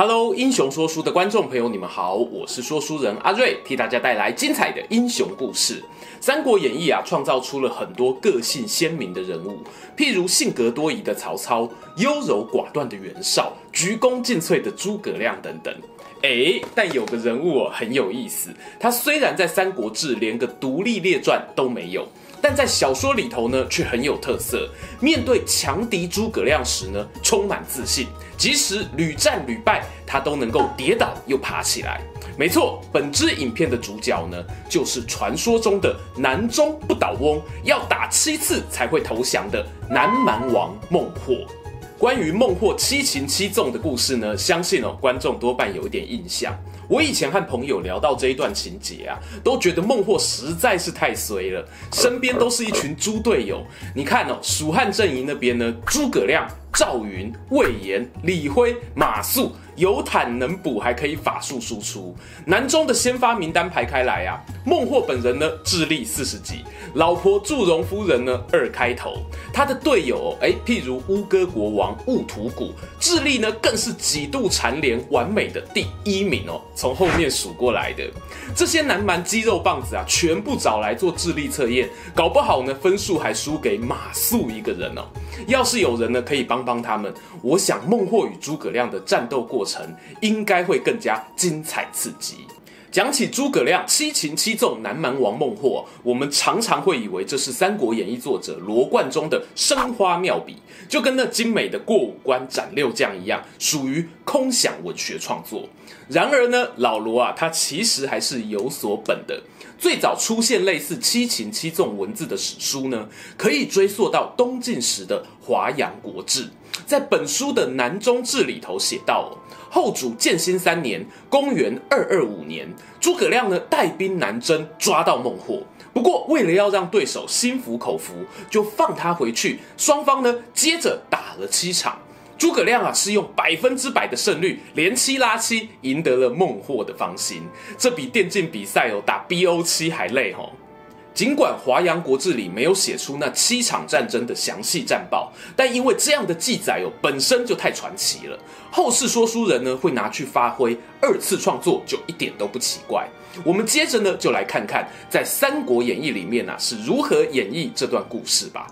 Hello，英雄说书的观众朋友，你们好，我是说书人阿瑞，替大家带来精彩的英雄故事。《三国演义》啊，创造出了很多个性鲜明的人物，譬如性格多疑的曹操、优柔寡断的袁绍、鞠躬尽瘁的诸葛亮等等。诶，但有个人物很有意思，他虽然在《三国志》连个独立列传都没有，但在小说里头呢却很有特色。面对强敌诸葛亮时呢，充满自信，即使屡战屡败，他都能够跌倒又爬起来。没错，本支影片的主角呢，就是传说中的南中不倒翁，要打七次才会投降的南蛮王孟获。关于孟获七擒七纵的故事呢，相信哦，观众多半有一点印象。我以前和朋友聊到这一段情节啊，都觉得孟获实在是太衰了，身边都是一群猪队友。你看哦，蜀汉阵营那边呢，诸葛亮。赵云、魏延、李辉、马谡有坦能补，还可以法术输出。南中的先发名单排开来啊，孟获本人呢智力四十级，老婆祝融夫人呢二开头，他的队友哎，譬如乌鸽国王兀突骨，智力呢更是几度蝉联完美的第一名哦，从后面数过来的。这些南蛮肌肉棒子啊，全部找来做智力测验，搞不好呢分数还输给马谡一个人哦。要是有人呢可以帮帮他们，我想孟获与诸葛亮的战斗过程应该会更加精彩刺激。讲起诸葛亮七擒七纵南蛮王孟获，我们常常会以为这是《三国演义》作者罗贯中的生花妙笔，就跟那精美的过五关斩六将一样，属于空想文学创作。然而呢，老罗啊，他其实还是有所本的。最早出现类似七擒七纵文字的史书呢，可以追溯到东晋时的《华阳国志》。在本书的南中志里头写道，后主建兴三年（公元二二五年），诸葛亮呢带兵南征，抓到孟获。不过为了要让对手心服口服，就放他回去。双方呢接着打了七场。诸葛亮啊，是用百分之百的胜率，连七拉七，赢得了孟获的芳心。这比电竞比赛哦打 BO7 还累哦。尽管《华阳国志》里没有写出那七场战争的详细战报，但因为这样的记载哦本身就太传奇了，后世说书人呢会拿去发挥，二次创作就一点都不奇怪。我们接着呢就来看看在《三国演义》里面啊是如何演绎这段故事吧。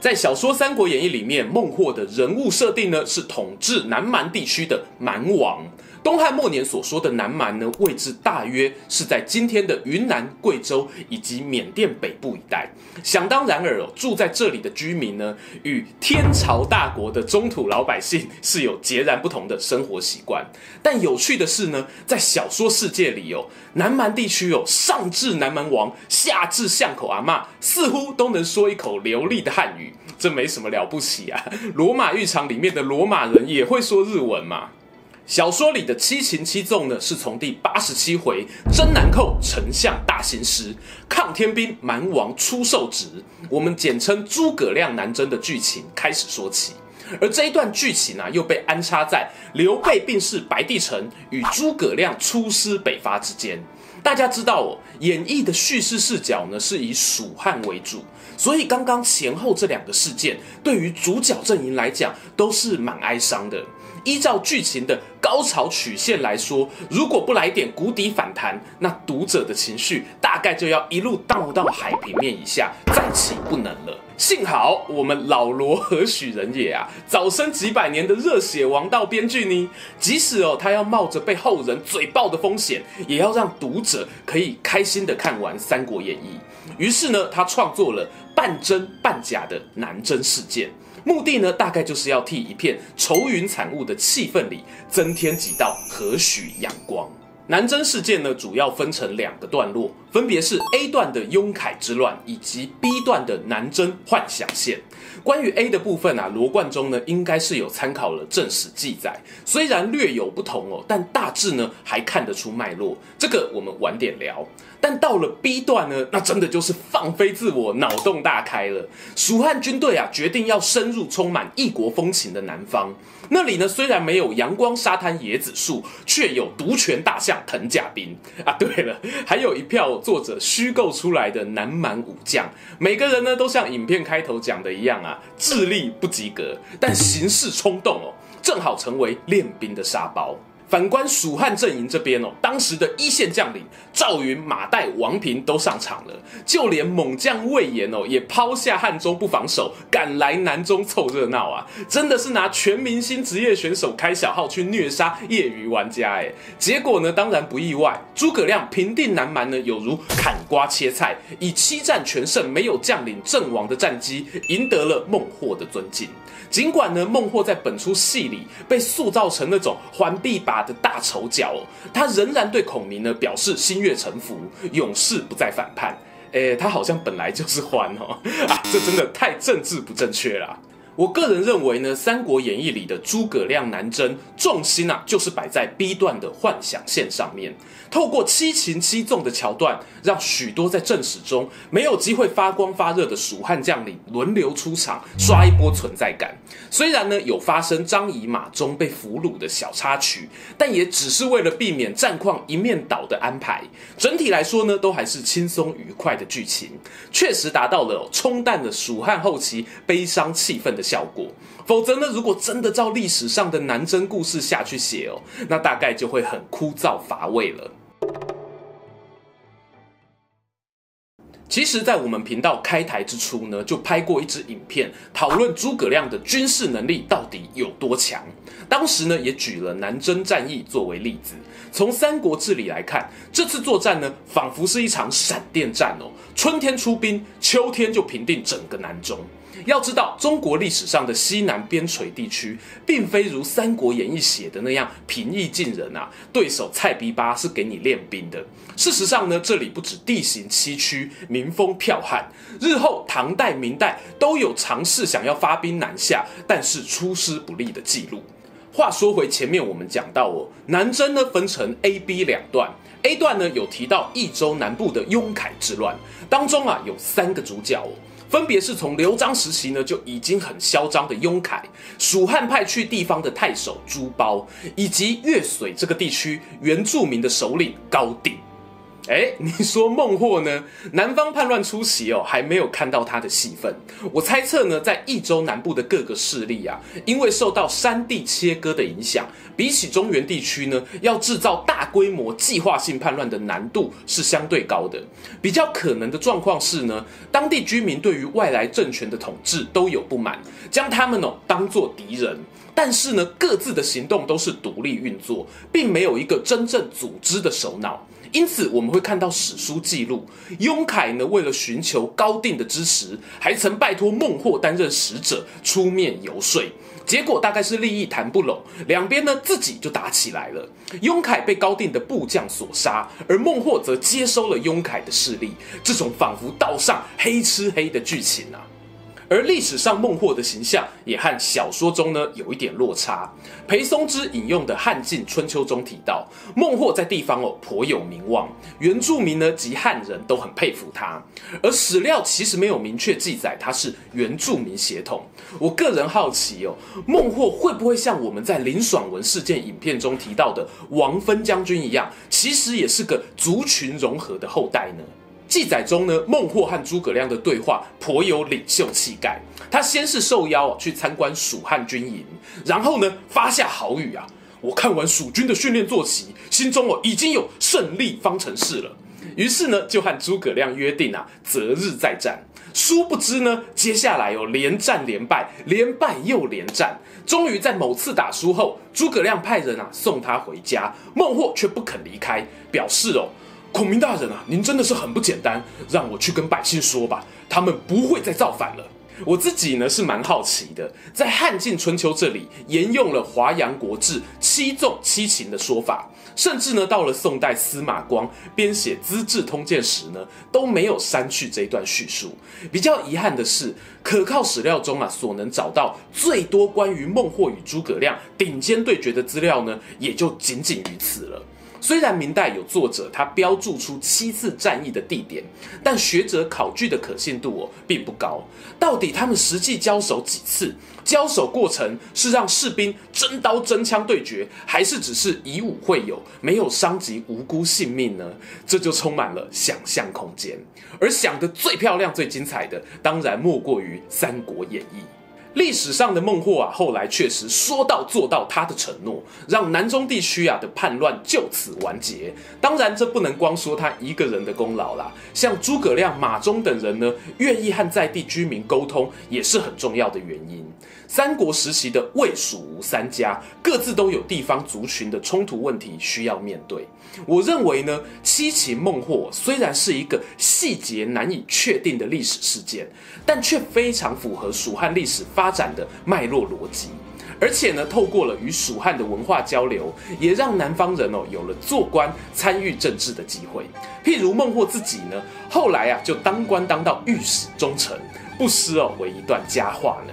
在小说《三国演义》里面，孟获的人物设定呢是统治南蛮地区的蛮王。东汉末年所说的南蛮呢，位置大约是在今天的云南、贵州以及缅甸北部一带。想当然尔哦，住在这里的居民呢，与天朝大国的中土老百姓是有截然不同的生活习惯。但有趣的是呢，在小说世界里哦，南蛮地区哦，上至南蛮王，下至巷口阿嬷，似乎都能说一口流利的汉语。这没什么了不起啊，罗马浴场里面的罗马人也会说日文嘛。小说里的七擒七纵呢，是从第八十七回征南寇，丞相大行师，抗天兵蛮王出受职，我们简称诸葛亮南征的剧情开始说起。而这一段剧情呢，又被安插在刘备病逝白帝城与诸葛亮出师北伐之间。大家知道哦，演义的叙事视角呢，是以蜀汉为主，所以刚刚前后这两个事件，对于主角阵营来讲，都是蛮哀伤的。依照剧情的高潮曲线来说，如果不来点谷底反弹，那读者的情绪大概就要一路荡到海平面以下，再起不能了。幸好我们老罗何许人也啊，早生几百年的热血王道编剧呢，即使哦他要冒着被后人嘴爆的风险，也要让读者可以开心的看完《三国演义》。于是呢，他创作了半真半假的南征事件。目的呢，大概就是要替一片愁云惨雾的气氛里增添几道和煦阳光。南征事件呢，主要分成两个段落，分别是 A 段的雍凯之乱，以及 B 段的南征幻想线。关于 A 的部分啊，罗贯中呢应该是有参考了正史记载，虽然略有不同哦，但大致呢还看得出脉络。这个我们晚点聊。但到了 B 段呢，那真的就是放飞自我，脑洞大开了。蜀汉军队啊，决定要深入充满异国风情的南方。那里呢，虽然没有阳光沙滩椰子树，却有独权大象藤甲兵啊。对了，还有一票作者虚构出来的南蛮武将，每个人呢都像影片开头讲的一样啊，智力不及格，但行事冲动哦，正好成为练兵的沙包。反观蜀汉阵营这边哦，当时的一线将领赵云、马岱、王平都上场了，就连猛将魏延哦，也抛下汉中不防守，赶来南中凑热闹啊！真的是拿全明星职业选手开小号去虐杀业余玩家哎！结果呢，当然不意外，诸葛亮平定南蛮呢，有如砍瓜切菜，以七战全胜、没有将领阵亡的战绩，赢得了孟获的尊敬。尽管呢，孟获在本出戏里被塑造成那种环臂把的大丑角，他仍然对孔明呢表示心悦诚服，永世不再反叛。诶，他好像本来就是欢哦，啊，这真的太政治不正确了。我个人认为呢，《三国演义》里的诸葛亮南征重心啊，就是摆在 B 段的幻想线上面。透过七擒七纵的桥段，让许多在正史中没有机会发光发热的蜀汉将领轮流出场，刷一波存在感。虽然呢有发生张仪马忠被俘虏的小插曲，但也只是为了避免战况一面倒的安排。整体来说呢，都还是轻松愉快的剧情，确实达到了冲淡了蜀汉后期悲伤气氛的效果。否则呢，如果真的照历史上的南征故事下去写哦，那大概就会很枯燥乏味了。其实，在我们频道开台之初呢，就拍过一支影片，讨论诸葛亮的军事能力到底有多强。当时呢，也举了南征战役作为例子。从《三国志》里来看，这次作战呢，仿佛是一场闪电战哦，春天出兵，秋天就平定整个南中。要知道，中国历史上的西南边陲地区，并非如《三国演义》写的那样平易近人啊。对手蔡逼巴是给你练兵的。事实上呢，这里不止地形崎岖，民风剽悍。日后唐代、明代都有尝试想要发兵南下，但是出师不利的记录。话说回前面，我们讲到哦，南征呢分成 A、B 两段。A 段呢有提到益州南部的雍凯之乱，当中啊有三个主角哦。分别是从刘璋时期呢就已经很嚣张的雍凯，蜀汉派去地方的太守朱褒，以及越水这个地区原住民的首领高定。哎，你说孟获呢？南方叛乱初期哦，还没有看到他的戏份。我猜测呢，在益州南部的各个势力啊，因为受到山地切割的影响，比起中原地区呢，要制造大规模计划性叛乱的难度是相对高的。比较可能的状况是呢，当地居民对于外来政权的统治都有不满，将他们哦当作敌人，但是呢，各自的行动都是独立运作，并没有一个真正组织的首脑。因此，我们会看到史书记录，雍凯呢为了寻求高定的支持，还曾拜托孟获担任使者出面游说。结果大概是利益谈不拢，两边呢自己就打起来了。雍凯被高定的部将所杀，而孟获则接收了雍凯的势力。这种仿佛道上黑吃黑的剧情啊！而历史上孟获的形象也和小说中呢有一点落差。裴松之引用的《汉晋春秋》中提到，孟获在地方哦颇有名望，原住民呢及汉人都很佩服他。而史料其实没有明确记载他是原住民血统。我个人好奇哦，孟获会不会像我们在林爽文事件影片中提到的王芬将军一样，其实也是个族群融合的后代呢？记载中呢，孟获和诸葛亮的对话颇有领袖气概。他先是受邀去参观蜀汉军营，然后呢发下豪语啊：“我看完蜀军的训练坐骑，心中哦已经有胜利方程式了。”于是呢就和诸葛亮约定啊择日再战。殊不知呢，接下来哦连战连败，连败又连战，终于在某次打输后，诸葛亮派人啊送他回家，孟获却不肯离开，表示哦。孔明大人啊，您真的是很不简单，让我去跟百姓说吧，他们不会再造反了。我自己呢是蛮好奇的，在汉晋春秋这里沿用了华阳国志七纵七擒的说法，甚至呢到了宋代司马光编写资治通鉴时呢都没有删去这一段叙述。比较遗憾的是，可靠史料中啊所能找到最多关于孟获与诸葛亮顶尖对决的资料呢，也就仅仅于此了。虽然明代有作者他标注出七次战役的地点，但学者考据的可信度哦并不高。到底他们实际交手几次？交手过程是让士兵真刀真枪对决，还是只是以武会友，没有伤及无辜性命呢？这就充满了想象空间。而想得最漂亮、最精彩的，当然莫过于《三国演义》。历史上的孟获啊，后来确实说到做到他的承诺，让南中地区啊的叛乱就此完结。当然，这不能光说他一个人的功劳啦，像诸葛亮、马忠等人呢，愿意和在地居民沟通，也是很重要的原因。三国时期的魏、蜀、吴三家，各自都有地方族群的冲突问题需要面对。我认为呢，七擒孟获虽然是一个细节难以确定的历史事件，但却非常符合蜀汉历史发发展的脉络逻辑。而且呢，透过了与蜀汉的文化交流，也让南方人哦有了做官、参与政治的机会。譬如孟获自己呢，后来啊就当官当到御史中丞，不失哦为一段佳话呢。